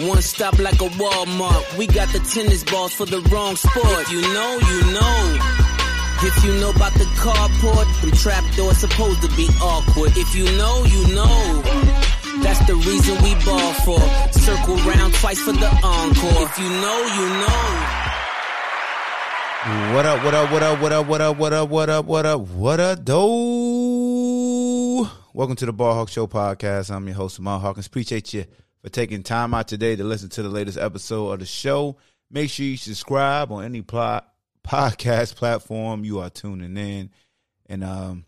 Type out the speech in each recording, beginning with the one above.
One stop like a Walmart. We got the tennis balls for the wrong sport. If you know, you know. If you know about the carport, them trap doors supposed to be awkward. If you know, you know. That's the reason we ball for. Circle round twice for the encore. If you know, you know. What up, what up, what up, what up, what up, what up, what up, what up, what up, do? Welcome to the Ball Hawk Show podcast. I'm your host, Ahmad Hawkins. Appreciate you for taking time out today to listen to the latest episode of the show. Make sure you subscribe on any podcast platform you are tuning in. And um,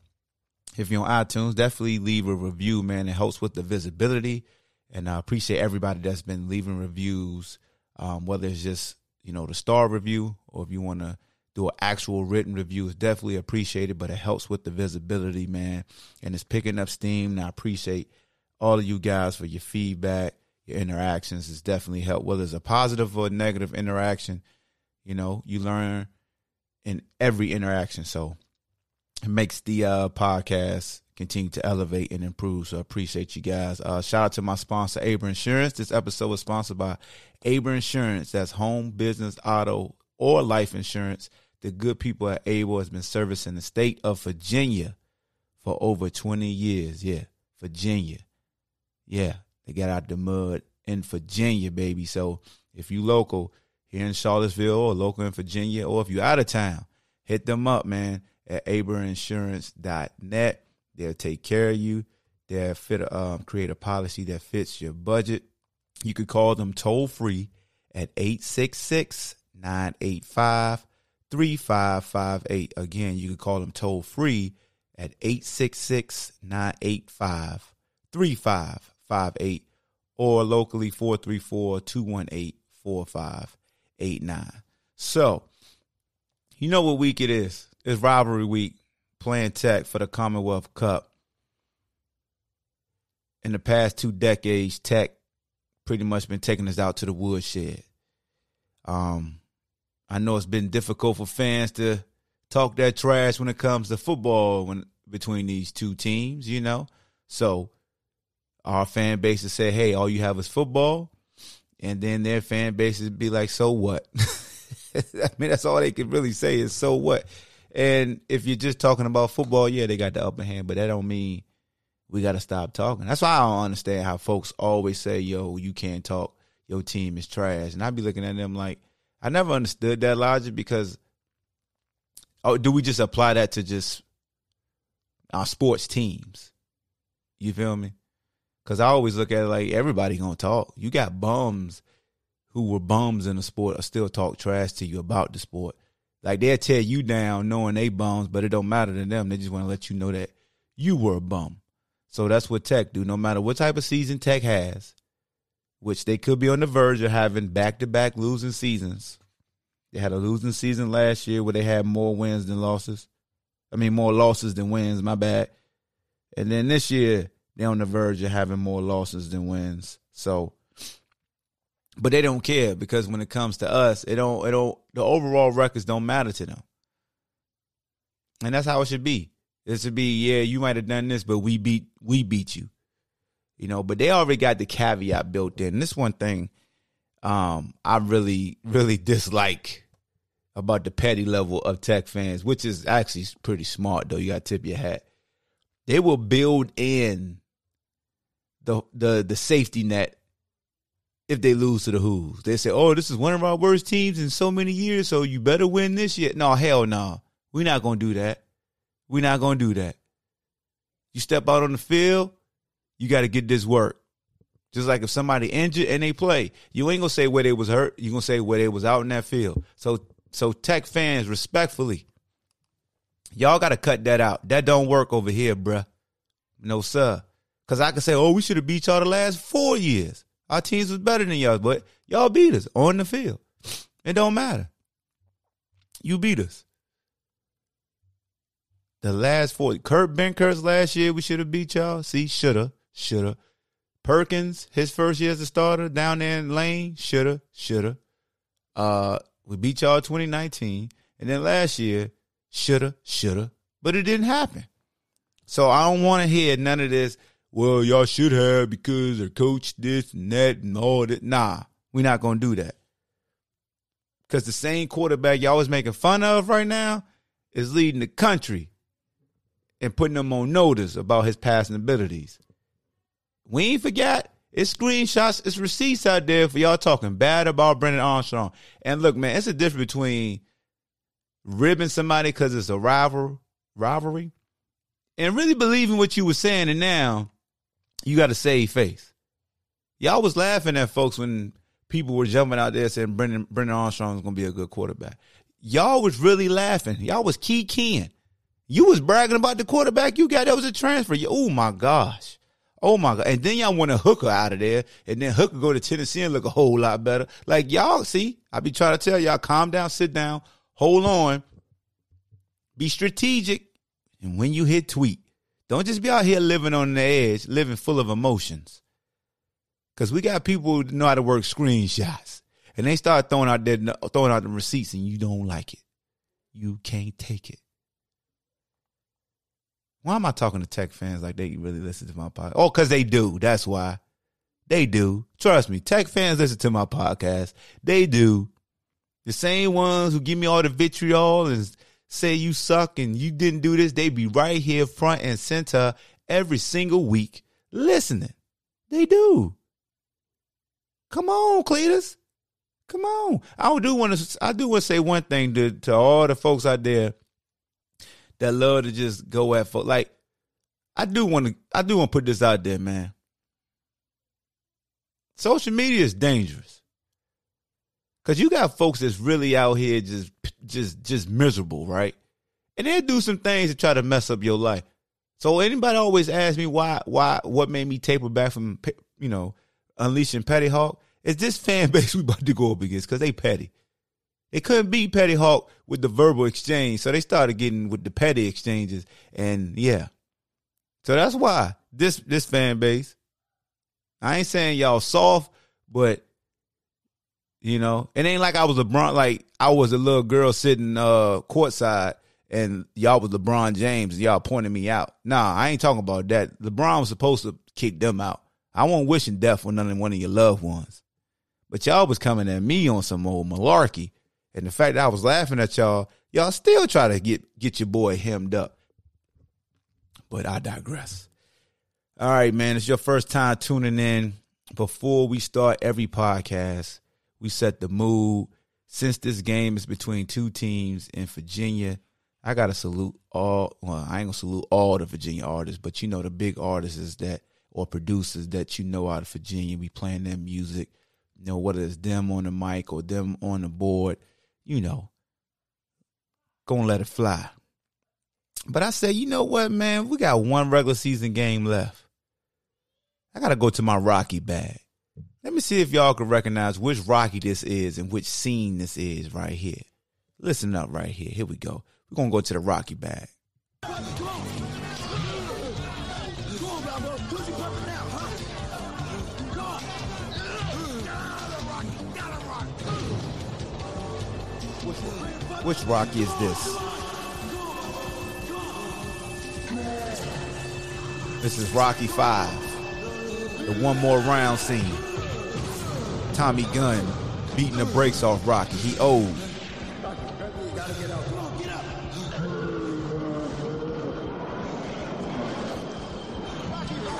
if you're on iTunes, definitely leave a review, man. It helps with the visibility. And I appreciate everybody that's been leaving reviews, um, whether it's just, you know, the star review or if you want to do an actual written review, it's definitely appreciated, but it helps with the visibility, man. And it's picking up steam. And I appreciate all of you guys for your feedback, your interactions. It's definitely helped, whether it's a positive or a negative interaction. You know, you learn in every interaction. So it makes the uh, podcast continue to elevate and improve. So I appreciate you guys. Uh, shout out to my sponsor, Able Insurance. This episode was sponsored by Able Insurance. That's home, business, auto, or life insurance. The good people at Able has been servicing the state of Virginia for over 20 years. Yeah, Virginia. Yeah, they got out the mud in Virginia, baby. So if you local here in Charlottesville or local in Virginia, or if you out of town, hit them up, man, at ableinsurance.net. They'll take care of you. They'll fit, um, create a policy that fits your budget. You could call them toll free at 866 985 3558. Again, you can call them toll free at 866 985 3558 or locally 434 218 4589. So, you know what week it is? It's rivalry week, playing tech for the Commonwealth Cup. In the past two decades, tech pretty much been taking us out to the woodshed. Um, I know it's been difficult for fans to talk that trash when it comes to football when between these two teams, you know. So our fan base has said, "Hey, all you have is football," and then their fan bases be like, "So what?" I mean, that's all they can really say is "So what." And if you're just talking about football, yeah, they got the upper hand, but that don't mean we got to stop talking. That's why I don't understand how folks always say, "Yo, you can't talk. Your team is trash," and I'd be looking at them like I never understood that logic because oh, do we just apply that to just our sports teams? You feel me? Because I always look at it like everybody gonna talk. You got bums who were bums in the sport or still talk trash to you about the sport. Like they'll tear you down knowing they bums, but it don't matter to them. They just want to let you know that you were a bum. So that's what Tech do. No matter what type of season Tech has, which they could be on the verge of having back to back losing seasons. They had a losing season last year where they had more wins than losses. I mean, more losses than wins, my bad. And then this year, they're on the verge of having more losses than wins. So, but they don't care because when it comes to us, it don't, it don't, the overall records don't matter to them. And that's how it should be. It should be, yeah, you might have done this, but we beat, we beat you you know, but they already got the caveat built in. This one thing um, I really, really dislike about the petty level of tech fans, which is actually pretty smart though. You got to tip your hat. They will build in the the the safety net if they lose to the Hoos. They say, "Oh, this is one of our worst teams in so many years, so you better win this year." No, hell no. We're not gonna do that. We're not gonna do that. You step out on the field, you got to get this work. Just like if somebody injured and they play, you ain't gonna say where they was hurt. You gonna say where they was out in that field. So, so Tech fans, respectfully, y'all got to cut that out. That don't work over here, bruh. No sir. Cause I can say, oh, we should have beat y'all the last four years. Our teams was better than y'all, but y'all beat us on the field. It don't matter. You beat us. The last four, Kurt Benkert's last year, we should have beat y'all. See, shoulda, shoulda. Perkins, his first year as a starter down there in Lane, shoulda, shoulda. Uh, we beat y'all 2019, and then last year, shoulda, shoulda, but it didn't happen. So I don't want to hear none of this. Well, y'all should have because their coach this and that and all that. Nah, we're not gonna do that. Because the same quarterback y'all was making fun of right now is leading the country and putting them on notice about his passing abilities. We ain't forgot. It's screenshots, it's receipts out there for y'all talking bad about Brennan Armstrong. And look, man, it's a difference between ribbing somebody because it's a rival rivalry and really believing what you were saying. And now you got to save face. Y'all was laughing at folks when people were jumping out there saying Brennan Brennan Armstrong is gonna be a good quarterback. Y'all was really laughing. Y'all was key keying. You was bragging about the quarterback you got that was a transfer. Oh my gosh. Oh my god. And then y'all want a hooker out of there. And then hooker go to Tennessee and look a whole lot better. Like y'all, see, I be trying to tell y'all, calm down, sit down, hold on. Be strategic. And when you hit tweet, don't just be out here living on the edge, living full of emotions. Cause we got people who know how to work screenshots. And they start throwing out their throwing out the receipts and you don't like it. You can't take it. Why am I talking to tech fans like they really listen to my podcast? Oh, because they do. That's why. They do. Trust me. Tech fans listen to my podcast. They do. The same ones who give me all the vitriol and say you suck and you didn't do this, they be right here front and center every single week listening. They do. Come on, Cletus. Come on. I do want to I do want to say one thing to, to all the folks out there that love to just go at folks. Like, I do want to I do want to put this out there, man. Social media is dangerous. Cause you got folks that's really out here just just just miserable, right? And they do some things to try to mess up your life. So anybody always ask me why why what made me taper back from you know unleashing Petty Hawk? Is this fan base we about to go up against? Because they petty. They couldn't beat Petty Hawk with the verbal exchange, so they started getting with the petty exchanges, and yeah. So that's why this this fan base. I ain't saying y'all soft, but you know, it ain't like I was LeBron. Like I was a little girl sitting uh courtside, and y'all was LeBron James. And y'all pointing me out. Nah, I ain't talking about that. LeBron was supposed to kick them out. I won't wishing death on none of one of your loved ones. But y'all was coming at me on some old malarkey. And the fact that I was laughing at y'all, y'all still try to get get your boy hemmed up. But I digress. All right, man. It's your first time tuning in. Before we start every podcast, we set the mood. Since this game is between two teams in Virginia, I gotta salute all. Well, I ain't gonna salute all the Virginia artists, but you know the big artists that or producers that you know out of Virginia. We playing their music, you know whether it's them on the mic or them on the board you know, gonna let it fly. But I said, you know what, man? We got one regular season game left. I gotta go to my Rocky bag. Let me see if y'all can recognize which Rocky this is and which scene this is right here. Listen up right here. Here we go. We're gonna go to the Rocky bag. Which Rocky is this? This is Rocky 5. The one more round scene. Tommy Gunn beating the brakes off Rocky. He owed.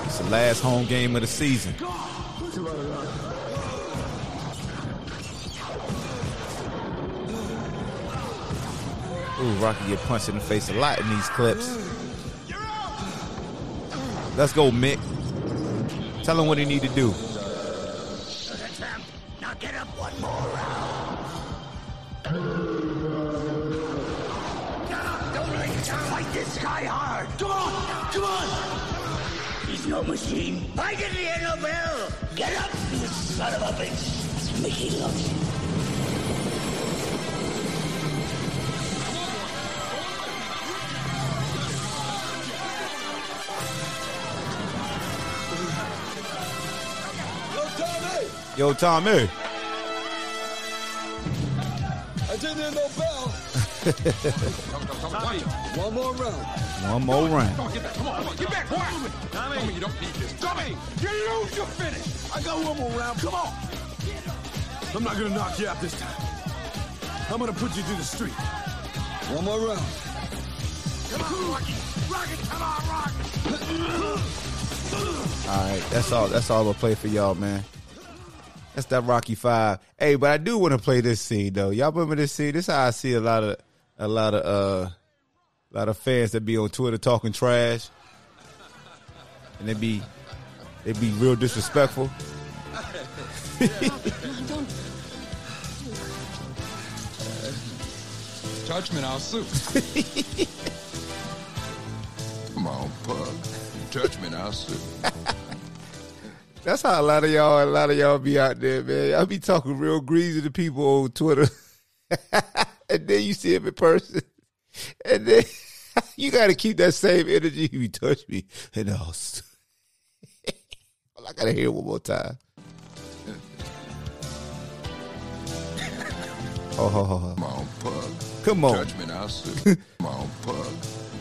It's the last home game of the season. Ooh, Rocky get punched in the face a lot in these clips. Let's go, Mick. Tell him what he need to do get up one more round. Get up, don't let him down. Fight this guy hard. Come on, come on. He's no machine. I didn't hear no bell. Get up, you son of a bitch. Mickey loves you. Yo, Tommy. Yo, Tommy. One more round. One more round. Come on, get back, come on, come on, get back, boy. Tommy, you don't need this. Tommy, you lose, your finish. I got one more round. Come on. I'm not gonna knock you out this time. I'm gonna put you to the street. One more round. Come on, Rocky. Rocky, come on, Rocky. All right, that's all. That's all I'll play for y'all, man. That's that Rocky Five. Hey, but I do want to play this scene though. Y'all remember this scene? This is how I see a lot of a lot of uh a lot of fans that be on Twitter talking trash, and they be they be real disrespectful. Judgment, I'll sue. Come on, pug. Judgment, I'll sue. That's how a lot of y'all, a lot of y'all be out there, man. Y'all be talking real greasy to people on Twitter, and then you see him in person, and then you got to keep that same energy. If you touch me, and all. I gotta hear it one more time. Oh. Come on, pug. come on. Judgment, I'll sue. Come on, pug.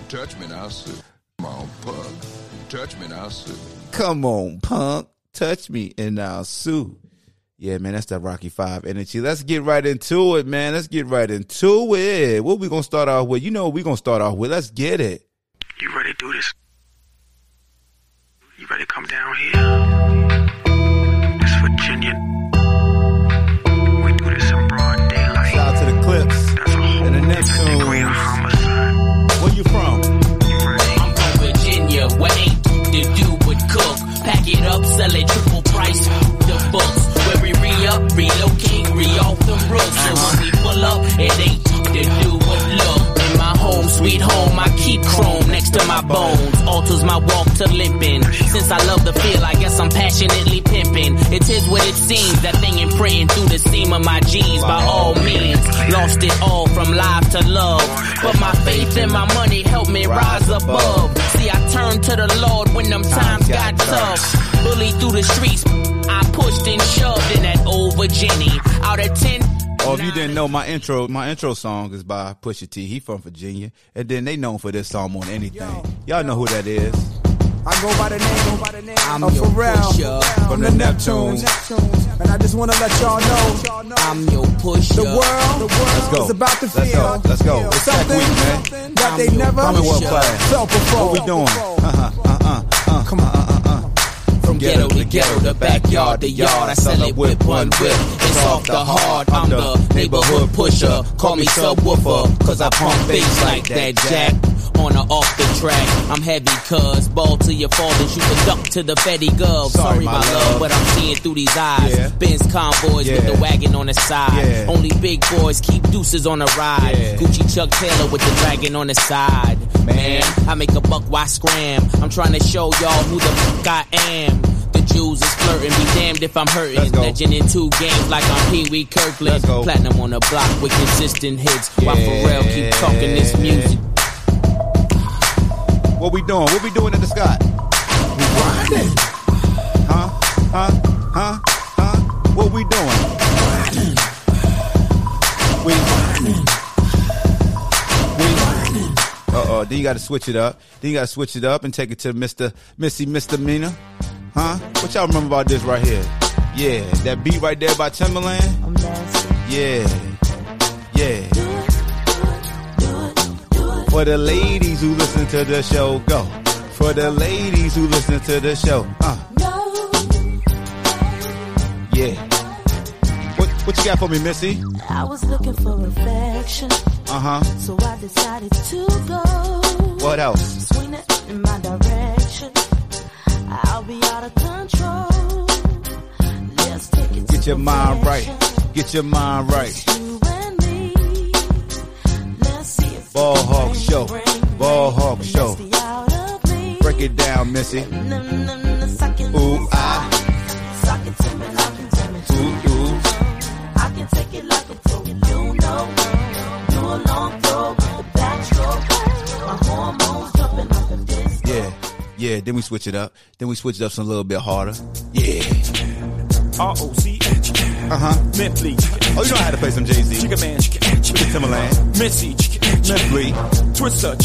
Judgment, I'll sue. Come on, pug. Judgment, I'll sue. Come on, punk. Touch me and I'll sue. Yeah, man, that's that Rocky Five energy. Let's get right into it, man. Let's get right into it. What we gonna start off with? You know what we gonna start off with. Let's get it. You ready to do this? You ready to come down here? It's Virginia. We do this in broad daylight. Shout out to the clips. That's a whole And the next different degree of homicide. Where you from? You ready? I'm from Virginia, where ain't to do but cook. Pack it up, sell it it ain't to do but look. In my home, sweet home, I keep chrome next to my bones. Alters my walk to limping. Since I love the feel, I guess I'm passionately pimping. It is what it seems, that thing imprinting through the seam of my jeans by all means. Lost it all from life to love. But my faith and my money helped me rise above. See, I turned to the Lord when them times got tough. Bullied through the streets, I pushed and shoved in that old Virginia. Out of ten. Oh, if you didn't know, my intro, my intro song is by Pusha T. He from Virginia, and then they known for this song more than anything. Y'all know who that is? I go by the name, by the name I'm of your Pharrell pusher. From the Neptunes. Neptunes. And I just want to let y'all know I'm your pusher. the world, the Let's world go. is about to Let's feel go. Let's go. It's Tech something Week, man. that they I'm your never Commonwealth pusher. class. felt before. What we doing? Uh-huh, uh-uh, uh, Come on, uh, uh, uh. From ghetto to ghetto, the backyard to yard, I sell it with one whip. It's off the hard, I'm the neighborhood pusher. Call me subwoofer, cause I pump bass like that jack. On or off the track, I'm heavy cuz ball to your fathers, you can duck to the Fetty Gov. Sorry, Sorry, my love. love, but I'm seeing through these eyes. Yeah. Benz convoys Yeah. with the wagon on the side. Yeah. Only big boys keep deuces on the ride. Gucci Chuck Taylor with the dragon on the side. Man, I make a buck, why scram? I'm trying to show y'all who the fuck I am. Jews is flirting, be damned if I'm hurting. Legend in two games like I'm Pee Wee Kirkland. Platinum on the block with consistent hits. While Yeah. Pharrell keep talking this music. What we doing? What we doing in the sky? We riding. Huh? Huh? Huh? Huh? What we doing? We We Uh oh, then you gotta switch it up. Then you gotta switch it up and take it to Mr. Missy Misdemeanor. Huh? What y'all remember about this right here? Yeah, that beat right there by Timbaland? Yeah. Yeah. For the ladies who listen to the show, go. For the ladies who listen to the show, uh. Yeah. What what you got for me, Missy? I was looking for affection, Uh huh. so I decided to go. What else? Swing it in my direction. I'll be out of control. Let's take it Get your mind right. Get your mind right. You and me. Let's see if Ball Hawk Show. Ball Hawk Show. nasty out of me. Break it down, Missy. Ooh, ah. Suck it to me, like it to me. Yeah, then we switch it up. Then we switch it up some little bit harder. Yeah. R-O-C-A. Uh huh. Mentally. Oh, you know how to play some Jay Z. Chicken man. Timbaland. Missy. Mentally. Twister.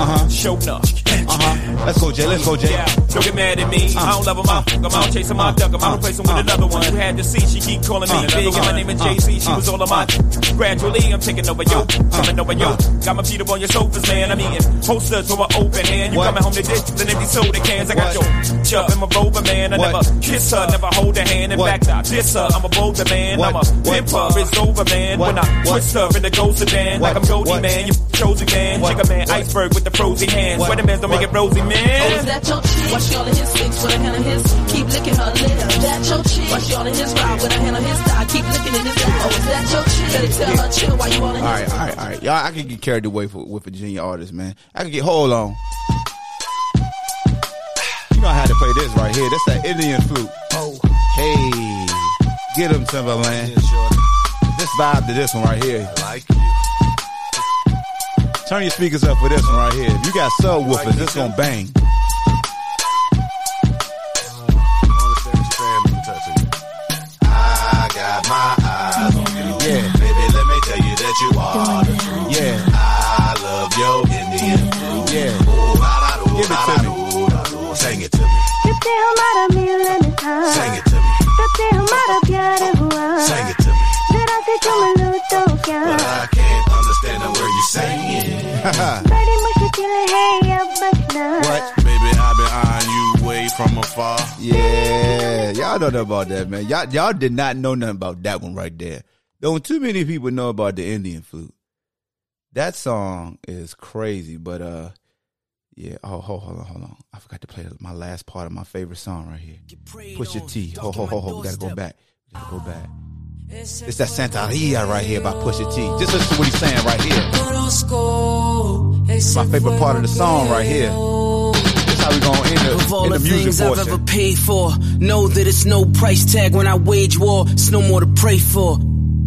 Uh huh. Show up. Uh huh. Let's go, Jay. Let's go, Jay. Yeah, don't get mad at me. Uh-huh. I don't love him, I fuck him, I don't chase him, I duck him, I replace him with uh-huh. another one. You had to see, she keep calling me uh-huh. big, and my name is JC. She was all of mine. Gradually, I'm taking over yo, coming over yo. Got my feet up on your sofas, man. I'm eating posters from an open hand. You coming home to dish and empty soda cans. I got your chub in my rover, man. I never kiss her, never hold her hand. In fact, I diss her. I'm a bolder man. I'm a pimper. It's over, man. When I twist her in the ghost sedan, like I'm Goldie, man. You chosen man. Chicken man, iceberg with the frozen hands. Sweater man, don't make it rosy, man. Oh, is that your chick? Watch all of his sticks with a hand of his. Keep licking her lips. That your chick? Watch all of his ride with a hand of his thigh. Keep licking in his eye. Oh, is that your chick? Better tell her chill while you all in All his right, all right, all right. Y'all, I can get carried away for, with Virginia artists, man. I can get, hold on. You know how to play this right here. That's that Indian flute. Oh. Hey. Get him, Timbaland. Just vibe to this one right here. like Turn your speakers up for this one right here. If you got subwoofers, this gonna bang. I got my eyes on you. Yeah. Baby, let me tell you that you are the truth. Yeah. I love your Indian food. Yeah. Give it to me. Sing it to me. कितने हमारा मिलन था Sing it to me. कितने हमारा प्यार हुआ Sing it to me. जरा से चुम What? Baby, I've been eyeing you way from afar. Yeah, y'all don't know about that, man. Y'all y'all did not know nothing about that one right there. Don't too many people know about the Indian flute. That song is crazy, but uh. Yeah. Oh, hold, on, hold on. I forgot to play my last part of my favorite song right here. Pusha T. Ho, ho, ho, ho. We gotta go back. We gotta go back. It's that Santeria right here by Pusha T. Just listen to what he's saying right here. It's my favorite part of the song right here. That's how we gonna end Of all in the the music things I've ever paid for, know that it's no price tag when I wage war. It's no more to pray for.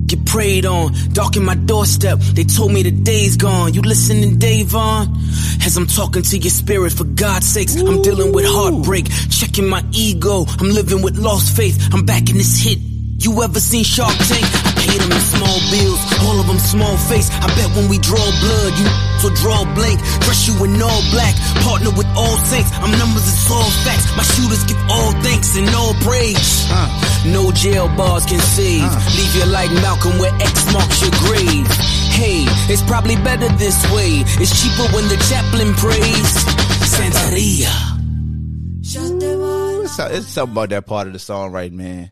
Get prayed on, darken my doorstep. They told me the day's gone. You listening, Davon? As I'm talking to your spirit, for God's sakes, I'm dealing with heartbreak, checking my ego. I'm living with lost faith. I'm back in this hit. You ever seen Shark Tank? I paid them in small bills, all of them small face. I bet when we draw blood, you will draw blank. Dress you in all black, partner with all saints. I'm numbers, it's all facts. My shooters give all thanks and all praise. No jail bars can save. Leave you like Malcolm where X marks your grave. Hey, it's probably better this way. It's cheaper when the chaplain prays. Santeria. It's, it's something about that part of the song, right, man?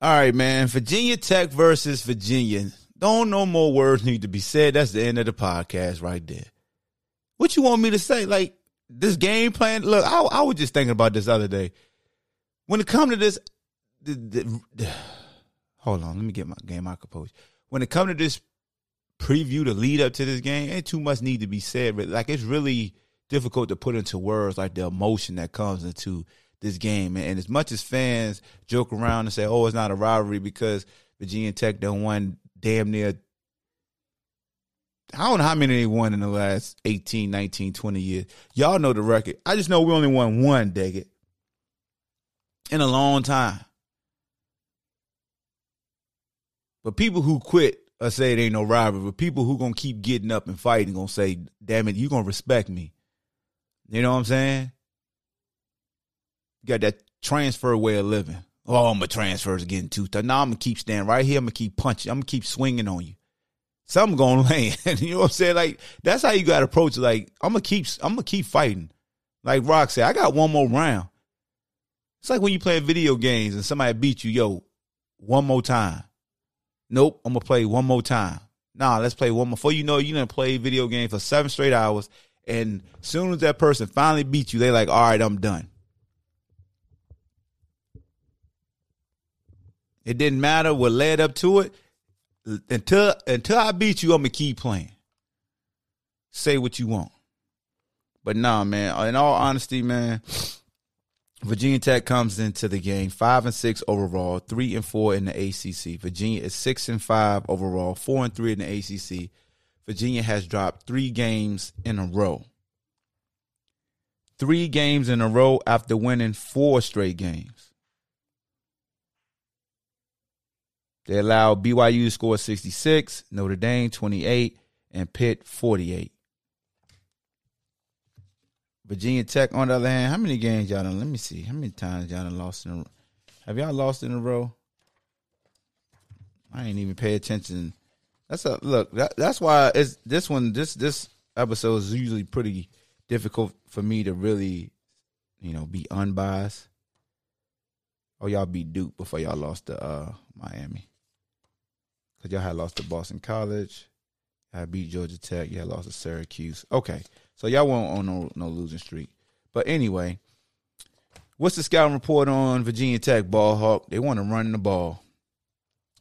All right, man. Virginia Tech versus Virginia. Don't no more words need to be said. That's the end of the podcast right there. What you want me to say? Like this game plan? Look, I, I was just thinking about this other day. When it come to this, the, the, the- hold on, let me get my game my composure. When it come to this preview, the lead up to this game, ain't too much need to be said. But like it's really difficult to put into words like the emotion that comes into this game. And, as much as fans joke around and say, "Oh, it's not a rivalry because Virginia Tech done won damn near." I don't know how many they won in the last 18, 19, 20 years. Y'all know the record. I just know we only won one, dig it, in a long time. But people who quit or say it ain't no rivalry, but people who gonna keep getting up and fighting gonna say, damn it, you gonna respect me. You know what I'm saying? Got that transfer way of living. Oh, my transfers getting too tough. Now I'm gonna keep standing right here. I'm gonna keep punching. I'm gonna keep swinging on you. Something gonna land. you know what I'm saying? Like that's how you gotta approach it. Like I'm gonna keep. I'm gonna keep fighting. Like Rock said, I got one more round. It's like when you play video games and somebody beat you. Yo, one more time. Nope, I'm gonna play one more time. Nah, let's play one more. Before you know, you done play video game for seven straight hours, and soon as that person finally beats you, they like, all right, I'm done. It didn't matter what led up to it. until until I beat you, I'm gonna keep playing. Say what you want. But nah, man. In all honesty, man, Virginia Tech comes into the game five and six overall, three and four in the ACC. Virginia is six and five overall, four and three in the ACC. Virginia has dropped three games in a row. Three games in a row after winning four straight games. They allowed BYU to score 66, Notre Dame 28, and Pitt 48. Virginia Tech, on the other hand, how many games y'all done? Let me see. How many times y'all done lost in a row? Have y'all lost in a row? I ain't even pay attention. That's a look. That, that's why it's this one. This this episode is usually pretty difficult for me to really, you know, be unbiased. Oh, y'all beat Duke before y'all lost to uh, Miami. Cause y'all had lost to Boston College. I beat Georgia Tech. Y'all lost to Syracuse. Okay, so y'all weren't on no no losing streak. But anyway, what's the scouting report on Virginia Tech ball hawk? They want to run the ball.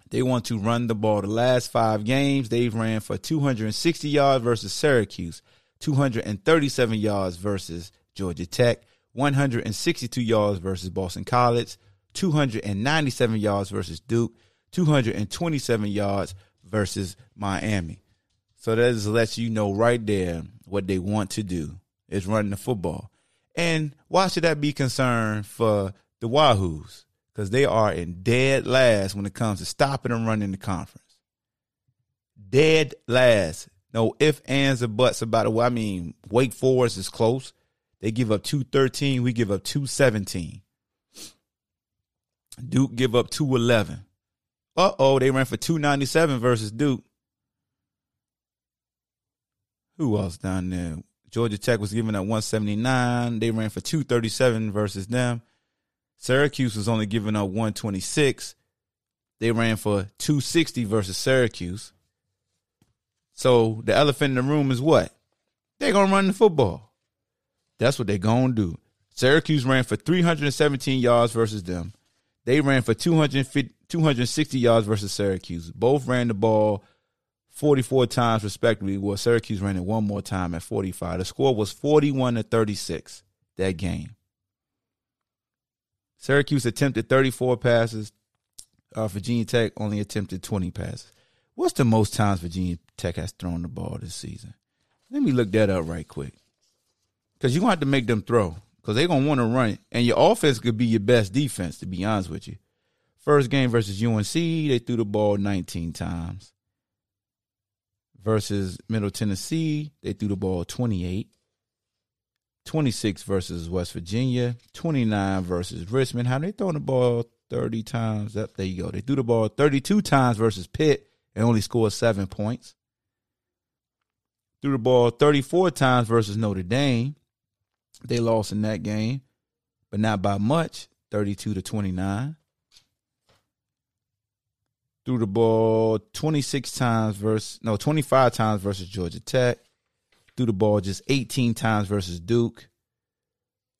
They want to run the ball. The last five games, they've ran for 260 yards versus Syracuse, 237 yards versus Georgia Tech, 162 yards versus Boston College, 297 yards versus Duke, 227 yards versus Miami. So that just lets you know right there what they want to do is running the football. And why should that be concern for the Wahoos? Because they are in dead last when it comes to stopping and running the conference. Dead last. No ifs, ands, or buts about it. I mean, Wake Forest is close. They give up 213. We give up 217. Duke give up 211. Uh oh, they ran for 297 versus Duke. Who else down there? Georgia Tech was given up 179. They ran for 237 versus them. Syracuse was only giving up 126. They ran for 260 versus Syracuse. So the elephant in the room is what? They're going to run the football. That's what they're going to do. Syracuse ran for 317 yards versus them. They ran for 250, 260 yards versus Syracuse. Both ran the ball 44 times respectively. Well, Syracuse ran it one more time at 45. The score was 41 to 36 that game. Syracuse attempted 34 passes. Uh, Virginia Tech only attempted 20 passes. What's the most times Virginia Tech has thrown the ball this season? Let me look that up right quick. Because you're going to have to make them throw. Because they're to want to run. And your offense could be your best defense, to be honest with you. First game versus UNC, they threw the ball 19 times. Versus Middle Tennessee, they threw the ball 28. 26 versus West Virginia, 29 versus Richmond. How they throwing the ball 30 times? Up there you go. They threw the ball 32 times versus Pitt and only scored seven points. Threw the ball 34 times versus Notre Dame. They lost in that game, but not by much, 32 to 29. Threw the ball 26 times versus no 25 times versus Georgia Tech threw the ball just 18 times versus Duke.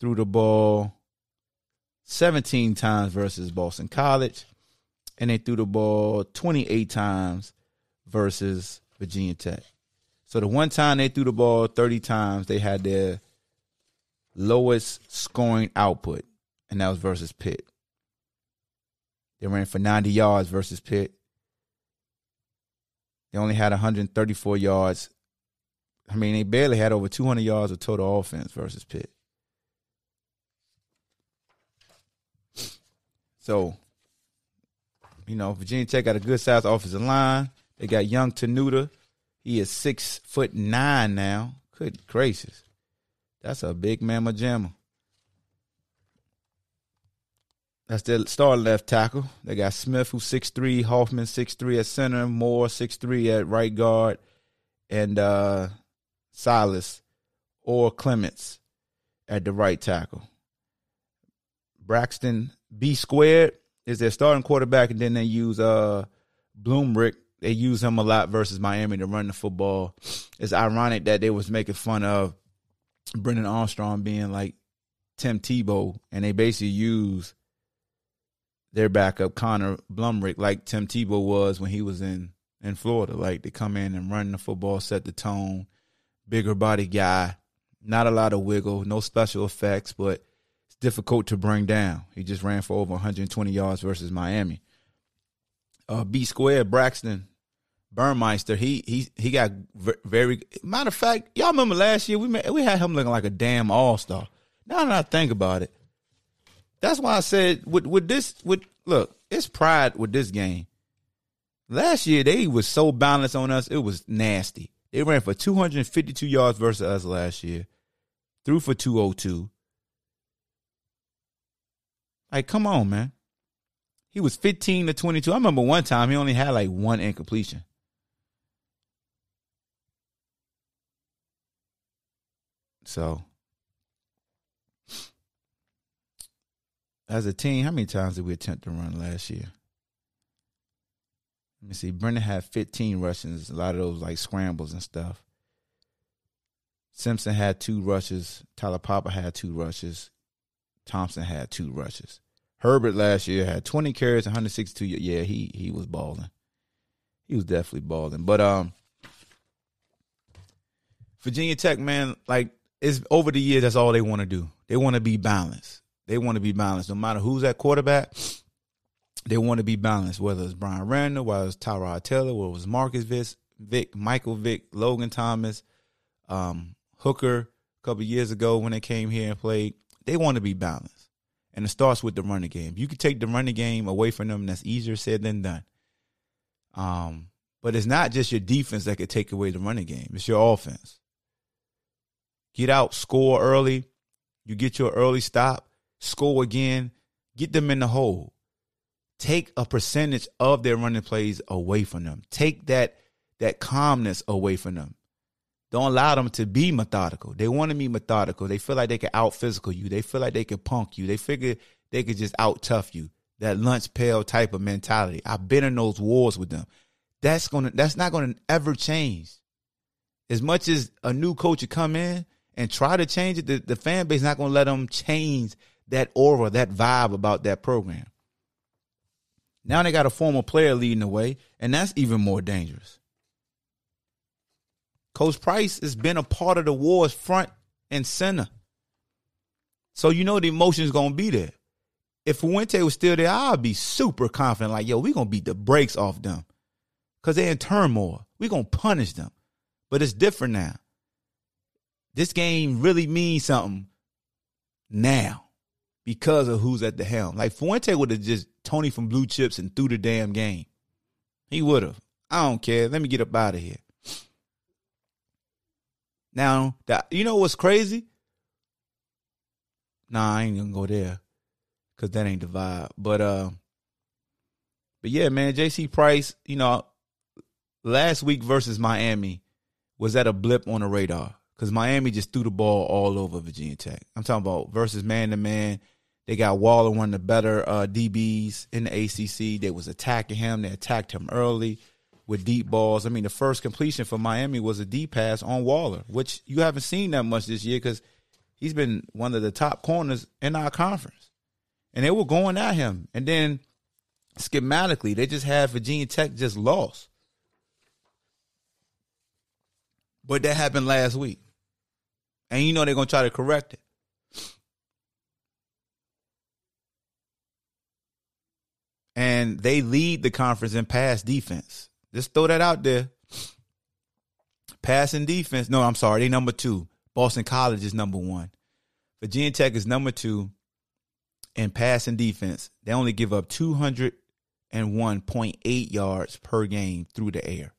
Threw the ball 17 times versus Boston College. And they threw the ball 28 times versus Virginia Tech. So the one time they threw the ball 30 times, they had their lowest scoring output, and that was versus Pitt. They ran for 90 yards versus Pitt. They only had 134 yards I mean, they barely had over 200 yards of total offense versus Pitt. So, you know, Virginia Tech got a good sized offensive line. They got young Tenuta. He is six foot nine now. Good gracious. That's a big mamma jamma. That's their star left tackle. They got Smith, who's 6'3, Hoffman, 6'3 at center, Moore, 6'3 at right guard, and uh, Silas or Clements at the right tackle. Braxton B squared is their starting quarterback, and then they use uh Blumrick. They use him a lot versus Miami to run the football. It's ironic that they was making fun of Brennan Armstrong being like Tim Tebow, and they basically use their backup Connor Blumrick like Tim Tebow was when he was in in Florida. Like they come in and run the football, set the tone. Bigger body guy, not a lot of wiggle, no special effects, but it's difficult to bring down. He just ran for over 120 yards versus Miami. Uh, B square Braxton Burmeister, he he he got very. Matter of fact, y'all remember last year we we had him looking like a damn all star. Now that I think about it, that's why I said with with this with look, it's pride with this game. Last year they was so balanced on us, it was nasty. They ran for 252 yards versus us last year, threw for 202. Like, come on, man. He was 15 to 22. I remember one time he only had like one incompletion. So, as a team, how many times did we attempt to run last year? Let me see. Brennan had 15 rushes, a lot of those like scrambles and stuff. Simpson had two rushes. Taulapapa had two rushes. Thompson had two rushes. Herbert last year had 20 carries, 162. Yeah, he he was balling. He was definitely balling. But um, Virginia Tech, man, like it's over the years. That's all they want to do. They want to be balanced. They want to be balanced. No matter who's at quarterback, they want to be balanced. Whether it's Bryan Randall, whether it's Tyrod Taylor, whether it was Marcus Vick, Vick, Michael Vick, Logan Thomas, um, Hooker. A couple years ago when they came here and played, they want to be balanced and it starts with the running game. You can take the running game away from them. That's easier said than done. Um, but it's not just your defense that could take away the running game. It's your offense. Get out, score early. You get your early stop, score again, get them in the hole. Take a percentage of their running plays away from them. Take that that calmness away from them. Don't allow them to be methodical. They want to be methodical. They feel like they can out physical you. They feel like they can punk you. They figure they could just out tough you. That lunch pail type of mentality. I've been in those wars with them. That's gonna that's not gonna ever change. As much as a new coach would come in and try to change it, the, the fan base is not gonna let them change that aura, that vibe about that program. Now they got a former player leading the way, and that's even more dangerous. Coach Price has been a part of the wars front and center. So you know the emotion is gonna be there. If Fuente was still there, I'd be super confident, like, yo, we gonna beat the brakes off them. Cause they're in turmoil. we gonna punish them. But it's different now. This game really means something now because of who's at the helm. Like Fuente would have just Tony from Blue Chips and threw the damn game. He would have. I don't care. Let me get up out of here. Now, that you know what's crazy? Nah, I ain't gonna go there because that ain't the vibe. But uh, but yeah, man, JC Price, you know, last week versus Miami was that a blip on the radar because Miami just threw the ball all over Virginia Tech. I'm talking about versus man to man. They got Waller, one of the better uh, DBs in the ACC. They was attacking him. They attacked him early with deep balls. I mean, the first completion for Miami was a deep pass on Waller, which you haven't seen that much this year because he's been one of the top corners in our conference. And they were going at him. And then schematically, they just had Virginia Tech just lost. But that happened last week. And you know they're going to try to correct it. And they lead the conference in pass defense. Just throw that out there. Passing defense. No, I'm sorry. They number two. Boston College is number one. Virginia Tech is number two in passing defense. They only give up 201.8 yards per game through the air.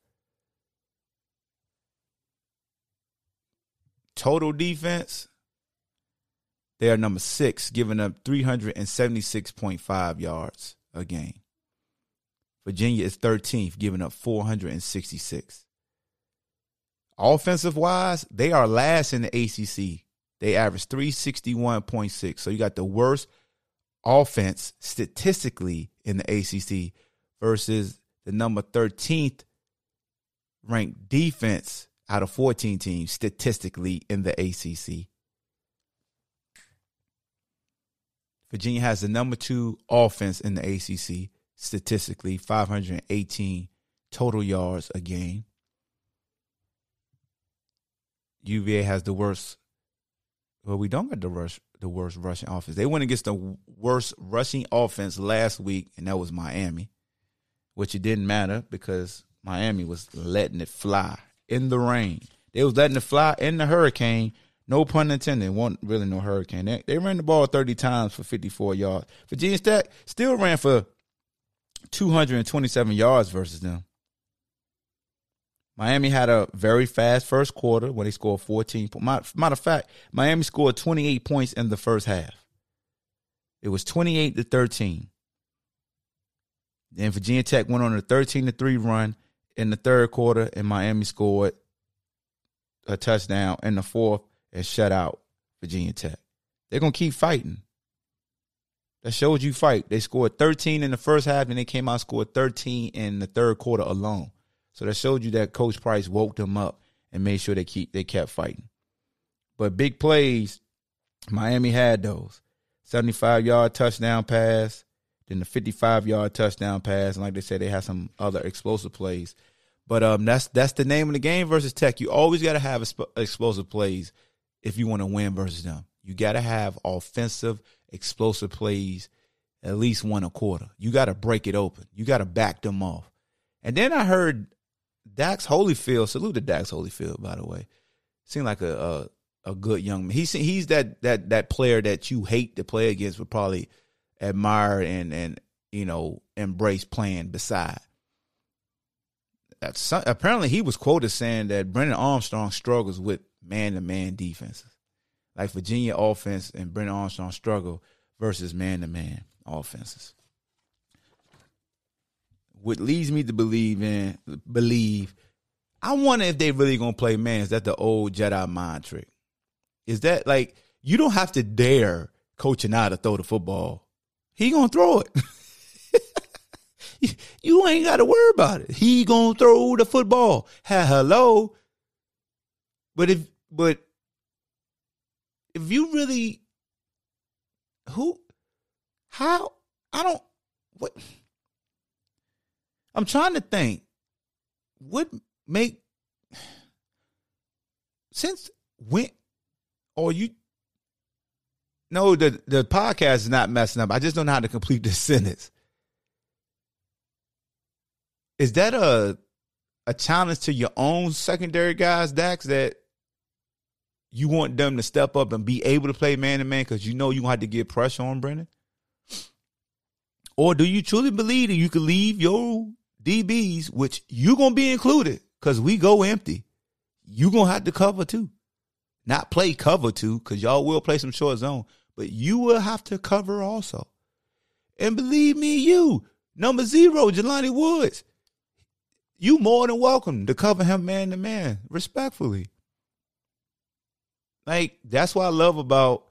Total defense, they are number six, giving up 376.5 yards a game. Virginia is 13th, giving up 466. Offensive wise, they are last in the ACC. They average 361.6. So you got the worst offense statistically in the ACC versus the number 13th ranked defense out of 14 teams statistically in the ACC. Virginia has the number two offense in the ACC statistically 518 total yards a game. UVA has the worst. Well, we don't got the worst the worst rushing offense. They went against the worst rushing offense last week, and that was Miami, which it didn't matter because Miami was letting it fly in the rain. They was letting it fly in the hurricane. No pun intended. wasn't really no hurricane. They, they ran the ball 30 times for 54 yards. Virginia Tech still ran for 227 yards versus them. Miami had a very fast first quarter when they scored 14. points. Matter of fact, Miami scored 28 points in the first half. It was 28 to 13. Then Virginia Tech went on a 13 to 3 run in the third quarter, and Miami scored a touchdown in the fourth and shut out Virginia Tech. They're gonna keep fighting. That shows you fight. They scored 13 in the first half, and they came out scored 13 in the third quarter alone. So that showed you that Coach Price woke them up and made sure they keep they kept fighting. But big plays, Miami had those. 75 yard touchdown pass, then the 55 yard touchdown pass, and like they said, they had some other explosive plays. But um, that's that's the name of the game versus Tech. You always got to have exp- explosive plays if you want to win versus them. You got to have offensive explosive plays, at least one a quarter. You got to break it open. You got to back them off. And then I heard Dax Hollifield, salute to Dax Hollifield, by the way. Seemed like a, a, a good young man. He's he's that that that player that you hate to play against, but probably admire and and you know embrace playing beside. Apparently, he was quoted saying that Brennan Armstrong struggles with man to man defenses, like Virginia offense and Brennan Armstrong struggle versus man to man offenses what leads me to believe in believe I wonder if they really gonna play man. Is that the old Jedi mind trick? Is that like you don't have to dare Coach Anae to throw the football. He gonna throw it. you ain't gotta worry about it. He gonna throw the football. Hello. But if but if you really who how I don't what I'm trying to think what make since when or you no the the podcast is not messing up. I just don't know how to complete this sentence. Is that a a challenge to your own secondary guys, Dax, that you want them to step up and be able to play man to man because you know you have to get pressure on Brennan? Or do you truly believe that you can leave your DBs, which you're gonna be included, cause we go empty. You're gonna have to cover too, not play cover too, cause y'all will play some short zone, but you will have to cover also. And believe me, you number zero, Jelani Woods, you more than welcome to cover him man to man, respectfully. Like that's what I love about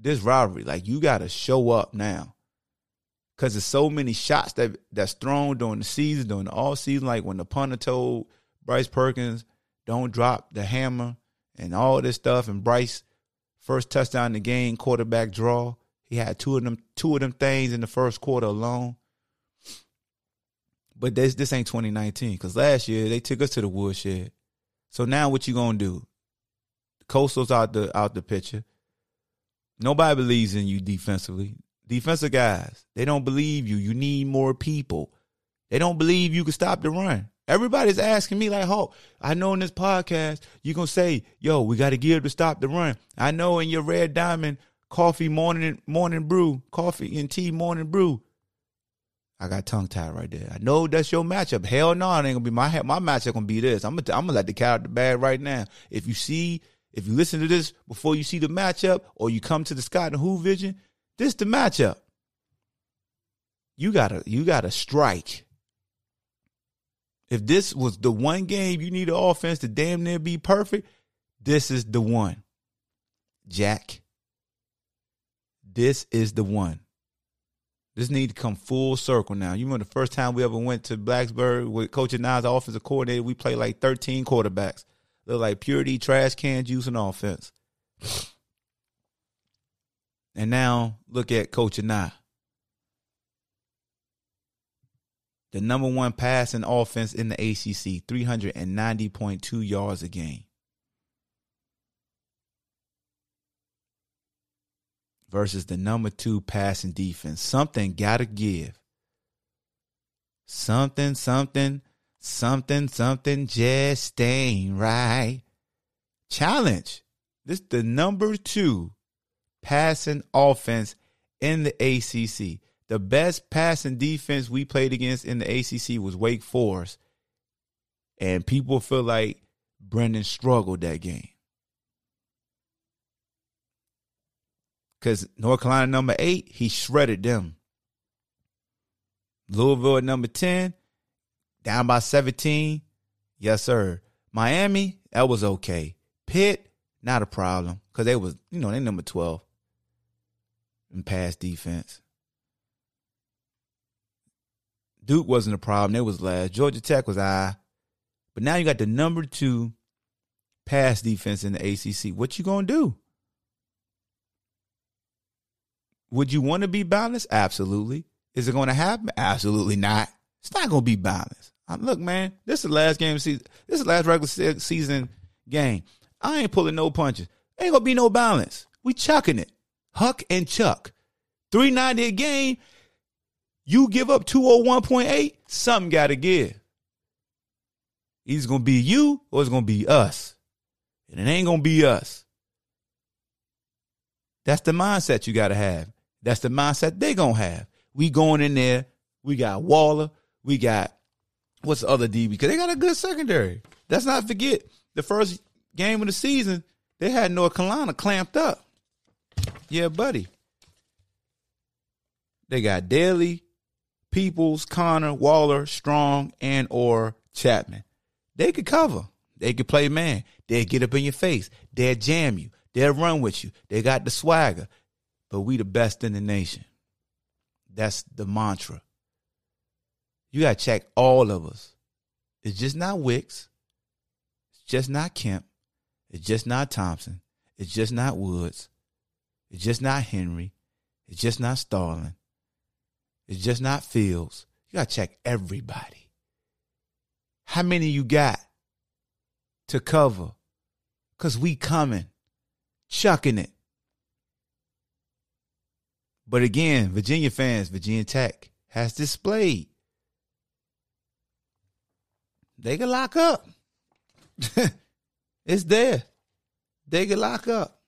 this rivalry. Like you got to show up now because there's so many shots that that's thrown during the season, during the all season. Like when the punter told Bryce Perkins, "Don't drop the hammer," and all this stuff. And Bryce, first touchdown in the game, quarterback draw. He had two of them, two of them things in the first quarter alone. But this this ain't 2019 because last year they took us to the woodshed. So now what you gonna do? Coastal's out the out the picture. Nobody believes in you defensively defensive guys. They don't believe you. You need more people. They don't believe you can stop the run. Everybody's asking me like, "Oh, I know in this podcast you're gonna say, yo, we got to give to stop the run." I know in your red diamond coffee morning morning brew, coffee and tea morning brew. I got tongue tied right there. I know that's your matchup. Hell no, it ain't gonna be my my matchup. Gonna be this. I'm gonna I'm gonna let the cat out the bag right now. If you see, if you listen to this before you see the matchup, or you come to the Scott and Who Vision, this the matchup. You gotta you gotta strike. If this was the one game you need an offense to damn near be perfect, this is the one. Jack. This is the one. This need to come full circle now. You remember the first time we ever went to Blacksburg with Coach Anae's offensive coordinator, we played like 13 quarterbacks. Look like purity trash can juice and offense. And now look at Coach Anae. the number one passing offense in the ACC, 390.2 yards a game. Versus the number two passing defense. Something got to give. Something, something, something, something just ain't right. Challenge. This the number two passing offense in the ACC. The best passing defense we played against in the ACC was Wake Forest. And people feel like Brennan struggled that game. Because North Carolina number eight, he shredded them. Louisville at number 10, down by 17. Yes, sir. Miami, that was okay. Pitt, not a problem. Because they was, you know, they number 12 in pass defense. Duke wasn't a problem. They was last. Georgia Tech was I. But now you got the number two pass defense in the ACC. What you gonna do? Would you want to be balanced? Absolutely. Is it going to happen? Absolutely not. It's not going to be balanced. Uh, look, man, this is the last game season. This is the last regular season game. I ain't pulling no punches. Ain't gonna be no balance. We chucking it. Huck and Chuck. 390 a game. You give up 201.8, something gotta give. Either gonna be you or it's gonna be us. And it ain't gonna be us. That's the mindset you gotta have. That's the mindset they gonna have. We going in there. We got Waller. We got what's the other DB? Because they got a good secondary. Let's not forget the first game of the season. They had North Carolina clamped up. Yeah, buddy. They got Daley, Peoples, Conner, Waller, Strong, and or Chatman. They could cover. They could play man. They'll get up in your face. They'll jam you. They'll run with you. They got the swagger. But we the best in the nation. That's the mantra. You got to check all of us. It's just not Wicks. It's just not Kemp. It's just not Thompson. It's just not Woods. It's just not Henry. It's just not Starling. It's just not Fields. You got to check everybody. How many you got to cover? Because we coming, chucking it. But again, Virginia fans, Virginia Tech has displayed. They can lock up. it's there. They can lock up.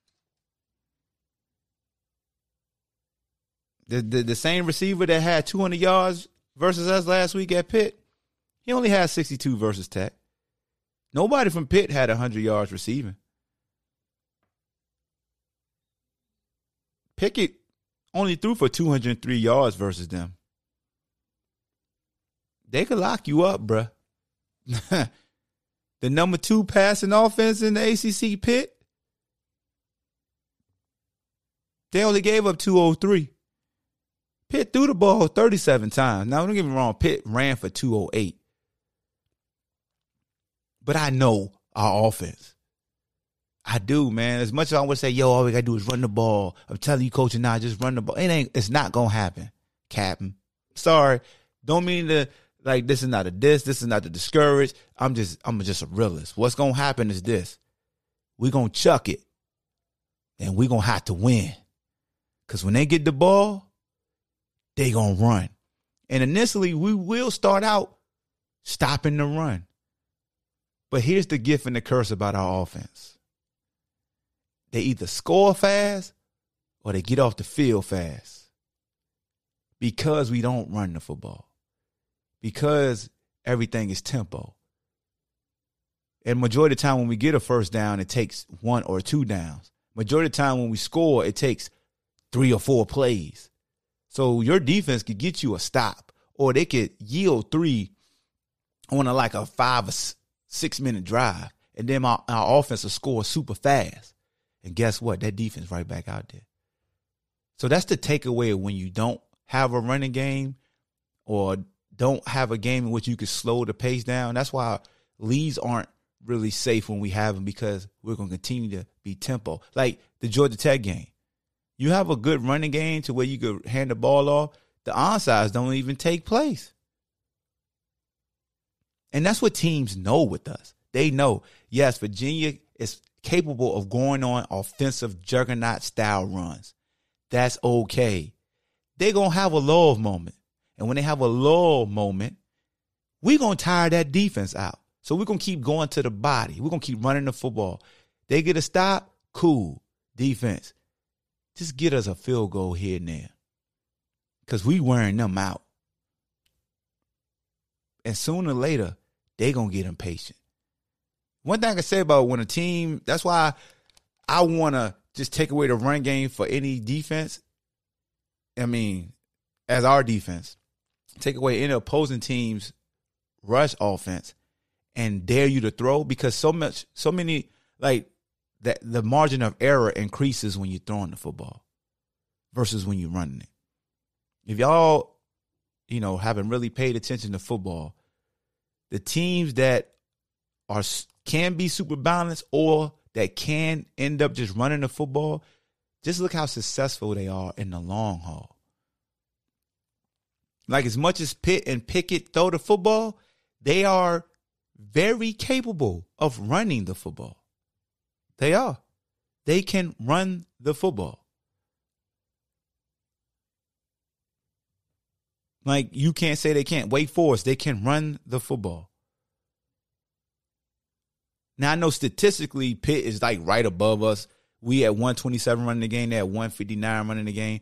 The, the the same receiver that had 200 yards versus us last week at Pitt, he only had 62 versus Tech. Nobody from Pitt had 100 yards receiving. Pickett only threw for 203 yards versus them. They could lock you up, bruh. the number two passing offense in the ACC Pitt, they only gave up 203. Pitt threw the ball 37 times. Now, don't get me wrong, Pitt ran for 208. But I know our offense. I do, man. As much as I would say, yo, all we gotta do is run the ball. I'm telling you, coach, and I just run the ball. It ain't. It's not gonna happen, Captain. Sorry. Don't mean to like. This is not a diss. This is not to discourage. I'm just. I'm just a realist. What's gonna happen is this. We gonna chuck it, and we gonna have to win. Cause when they get the ball, they gonna run, and initially we will start out stopping the run. But here's the gift and the curse about our offense they either score fast or they get off the field fast because we don't run the football, because everything is tempo. And majority of the time when we get a first down, it takes one or two downs. Majority of the time when we score, it takes three or four plays. So your defense could get you a stop, or they could yield three on a like a five or six minute drive, and then our, our offense will score super fast. And guess what? That defense right back out there. So that's the takeaway when you don't have a running game or don't have a game in which you can slow the pace down. That's why leads aren't really safe when we have them because we're going to continue to be tempo. Like the Georgia Tech game. You have a good running game to where you could hand the ball off. The onsides don't even take place. And that's what teams know with us. They know, yes, Virginia is capable of going on offensive juggernaut style runs. That's okay. They're going to have a lull moment. And when they have a lull moment, we're going to tire that defense out. So we're going to keep going to the body. We're going to keep running the football. They get a stop, cool. Defense, just get us a field goal here and there. Because we wearing them out. And sooner or later, they going to get impatient. One thing I can say about when a team, that's why I want to just take away the run game for any defense. I mean, as our defense, take away any opposing team's rush offense and dare you to throw because so much, so many, like that the margin of error increases when you're throwing the football versus when you're running it. If y'all, you know, haven't really paid attention to football, the teams that are can be super balanced or that can end up just running the football, just look how successful they are in the long haul. Like as much as Pitt and Pickett throw the football, they are very capable of running the football. They are. They can run the football. Like you can't say they can't. Wake Forest, they can run the football. Now I know statistically Pitt is like right above us. We at 127 running the game, they at 159 running the game.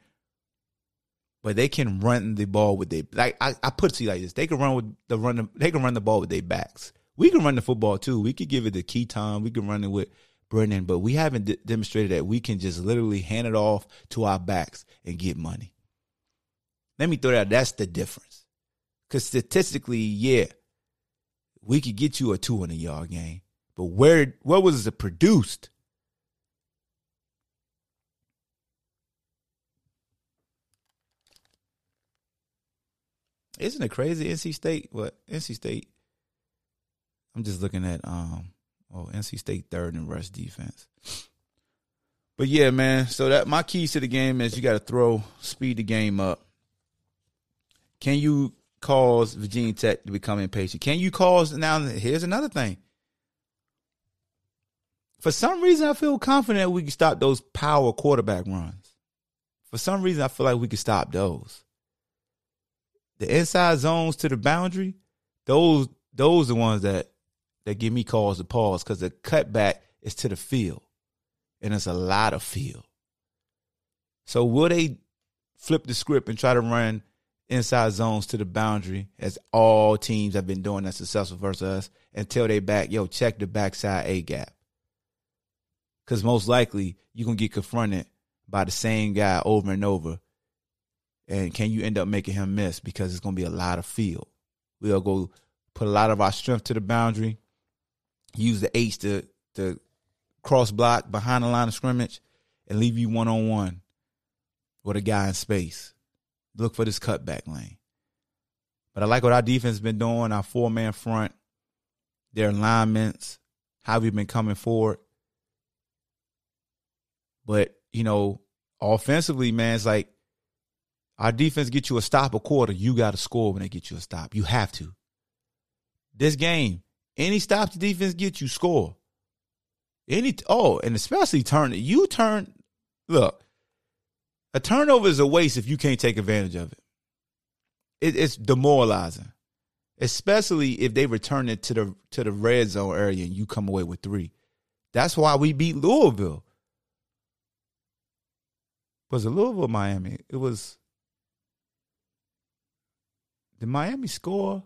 But they can run the ball with their like I, I put it to you like this. They can run with the run they can run the ball with their backs. We can run the football too. We could give it to time. We can run it with Brennan, but we haven't d- demonstrated that we can just literally hand it off to our backs and get money. Let me throw that. That's the difference. Because statistically, yeah, we could get you a 200 yard game, but where what was it produced? Isn't it crazy? NC State, what NC State? I'm just looking at um, oh NC State third in rush defense. But yeah, man. So that my keys to the game is you got to throw, speed the game up. Can you cause Virginia Tech to become impatient? Can you cause now? Here's another thing. For some reason, I feel confident we can stop those power quarterback runs. For some reason, I feel like we can stop those. The inside zones to the boundary, those those are the ones that that give me cause to pause because the cutback is to the field, and it's a lot of field. So will they flip the script and try to run inside zones to the boundary, as all teams have been doing that successful versus us, until they back, yo, check the backside A gap. Because most likely you're going to get confronted by the same guy over and over. And can you end up making him miss? Because it's going to be a lot of field. We'll go put a lot of our strength to the boundary, use the H to, to cross block behind the line of scrimmage, and leave you one on one with a guy in space look for this cutback lane. But I like what our defense been doing, our four man front, their alignments, how we've been coming forward. But, you know, offensively, man, it's like our defense get you a stop a quarter, you got to score when they get you a stop. You have to. This game, any stop the defense get you score. Any oh, and especially turn you turn. Look, a turnover is a waste if you can't take advantage of it. it. It's demoralizing, especially if they return it to the to the red zone area and you come away with three. That's why we beat Louisville. Was it Louisville, Miami? It was. Did Miami score?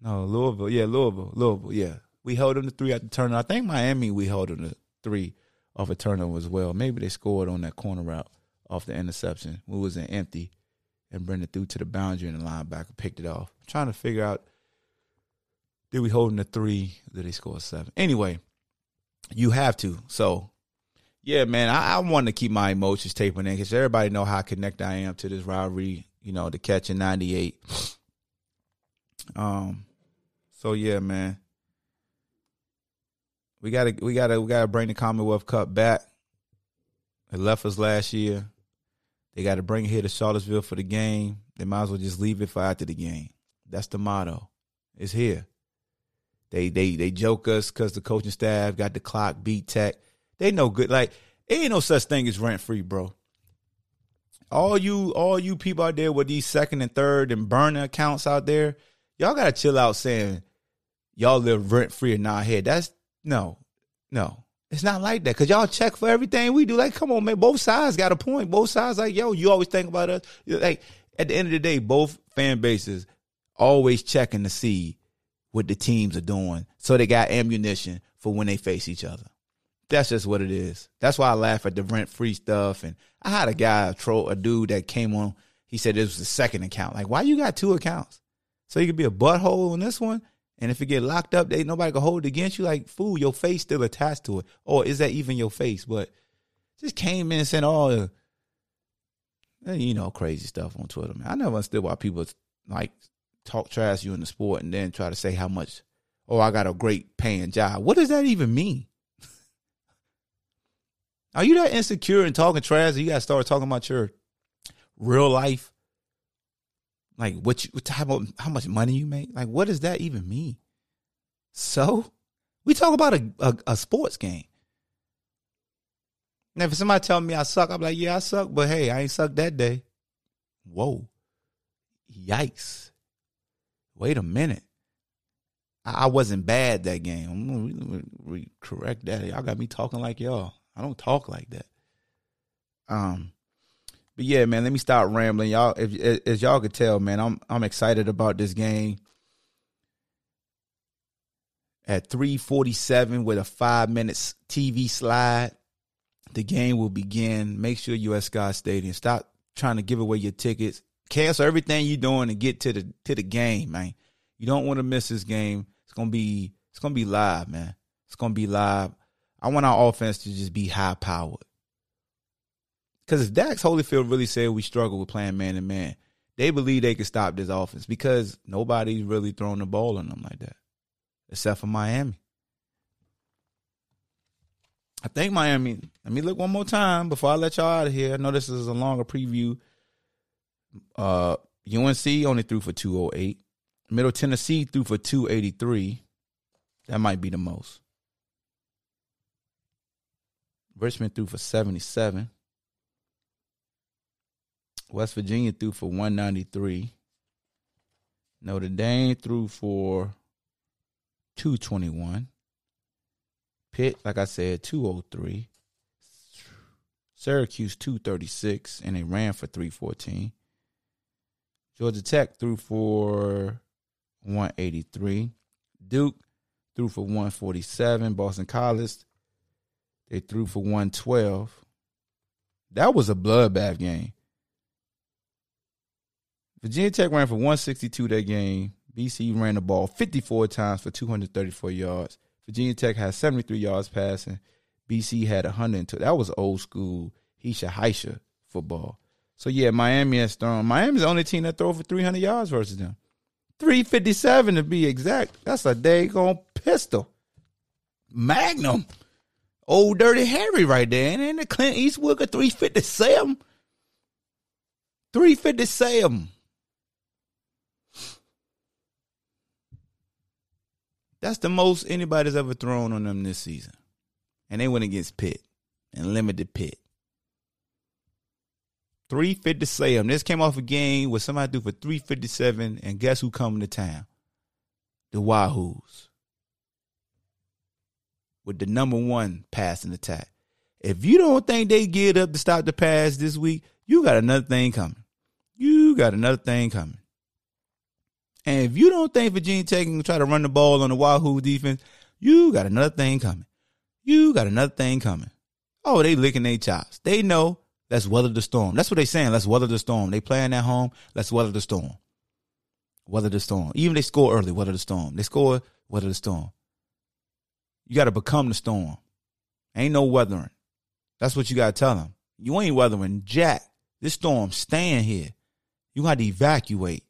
No, Louisville. Yeah, Louisville. Louisville. Yeah, we held them to three at the turn. I think Miami we held them to three off a turnover as well. Maybe they scored on that corner route off the interception. We was in empty, and Brennan threw to the boundary, and the linebacker picked it off. I'm trying to figure out did we hold in the three? Did they score seven? Anyway, you have to. So, yeah, man, I, I want to keep my emotions tapering in because everybody know how connected I am to this rivalry. You know, the catch in '98. Um, so yeah, man we gotta we gotta we gotta bring the Commonwealth Cup back. It left us last year. They got to bring it here to Charlottesville for the game. They might as well just leave it for after the game. That's the motto. It's here. They they they joke us because the coaching staff got the clock beat tech. They know good. Like ain't no such thing as rent free, bro. All you all you people out there with these second and third and burner accounts out there, y'all gotta chill out saying y'all live rent free in our head. That's no, no. It's not like that because y'all check for everything we do. Like, come on, man. Both sides got a point. Both sides, like, yo, you always think about us. Like, at the end of the day, both fan bases always checking to see what the teams are doing, so they got ammunition for when they face each other. That's just what it is. That's why I laugh at the rent free stuff. And I had a guy, a troll, a dude that came on. He said it was the second account. Like, why you got two accounts? So you could be a butthole on this one, and if you get locked up, they nobody can hold it against you. Like, fool, your face still attached to it. Or is that even your face? But just came in and said all the, eh, you know, crazy stuff on Twitter, man. I never understood why people like talk trash you in the sport and then try to say how much, oh, I got a great paying job. What does that even mean? Are you that insecure and talking trash? You got to start talking about your real life like what you what type of how much money you make? Like what does that even mean? So we talk about a, a, a sports game. Now if somebody tell me I suck, I'm like, yeah, I suck, but hey, I ain't suck that day. Whoa. Yikes. Wait a minute. I, wasn't bad that game. Re- correct that. Y'all got me talking like y'all. I don't talk like that. Um but yeah, man, let me stop rambling, y'all. If as y'all could tell, man, I'm I'm excited about this game. At 3:47 with a five minutes TV slide, the game will begin. Make sure you at Scott Stadium. Stop trying to give away your tickets. Cancel everything you're doing and get to the to the game, man. You don't want to miss this game. It's gonna be it's gonna be live, man. It's gonna be live. I want our offense to just be high powered. Because if Dax Hollifield really said we struggle with playing man to man, they believe they could stop this offense because nobody's really throwing the ball on them like that, except for Miami. I think Miami. Let me look one more time before I let y'all out of here. I know this is a longer preview. Uh, UNC only threw for 208. Middle Tennessee threw for 283. That might be the most. Richmond threw for 77. West Virginia threw for 193. Notre Dame threw for 221. Pitt, like I said, 203. Syracuse 236, and they ran for 314. Georgia Tech threw for 183. Duke threw for 147. Boston College, they threw for 112. That was a bloodbath game. Virginia Tech ran for 162 that game. BC ran the ball 54 times for 234 yards. Virginia Tech had 73 yards passing. BC had 102. That was old school Hisha Heisha football. So yeah, Miami has thrown. Miami's the only team that throw for 300 yards versus them. 357 to be exact. That's a day daggone pistol. Magnum. Old Dirty Harry right there. And then the Clint Eastwood at 357. 357. That's the most anybody's ever thrown on them this season. And they went against Pitt and limited Pitt. 357. This came off a game where somebody threw for 357, and guess who coming to town? The Wahoos. With the number one passing attack. If you don't think they get up to stop the pass this week, you got another thing coming. You got another thing coming. And if you don't think Virginia Tech can try to run the ball on the Wahoo defense, you got another thing coming. You got another thing coming. Oh, they licking their chops. They know let's weather the storm. That's what they saying. Let's weather the storm. They playing at home. Let's weather the storm. Weather the storm. Even they score early, weather the storm. They score, weather the storm. You got to become the storm. Ain't no weathering. That's what you got to tell them. You ain't weathering jack. This storm staying here. You got to evacuate.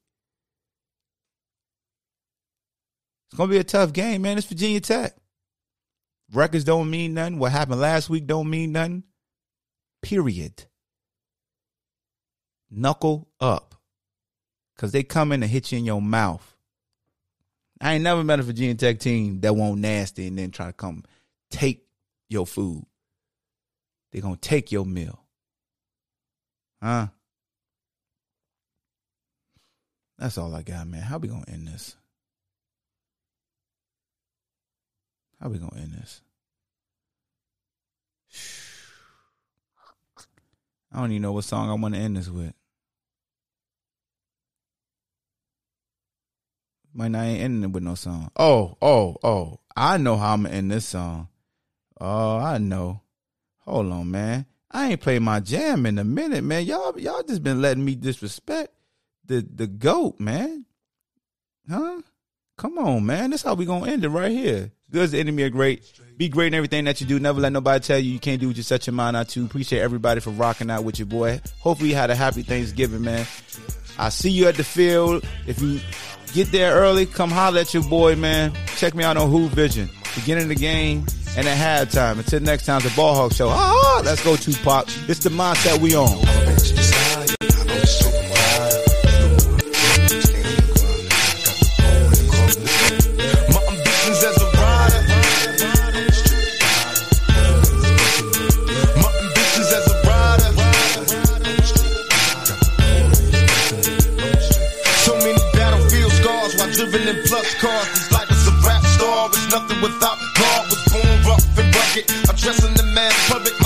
It's gonna be a tough game, man. It's Virginia Tech. Records don't mean nothing. What happened last week don't mean nothing. Period. Knuckle up. Cause they come in and hit you in your mouth. I ain't never met a Virginia Tech team that won't nasty and then try to come take your food. They're gonna take your meal. Huh? That's all I got, man. How we gonna end this? How we gonna end this? I don't even know what song I want to end this with. Might not ain't ending it with no song. Oh, oh, oh. I know how I'm gonna end this song. Oh, I know. Hold on, man. I ain't played my jam in a minute, man. Y'all y'all just been letting me disrespect the the goat, man. Huh? Come on, man. That's how we gonna end it right here. Good as the enemy are great. Be great in everything that you do. Never let nobody tell you you can't do what you set your mind out to. Appreciate everybody for rocking out with your boy. Hopefully you had a happy Thanksgiving, man. I see you at the field. If you get there early, come holler at your boy, man. Check me out on Who Vision. Beginning the game and at halftime. Until next time, the Ball Hawk Show. Ah, let's go, Tupac. It's the mindset we on. Cars. This life is a rap star. It's nothing without God. Was born rough and rugged. I'm dressing the man public.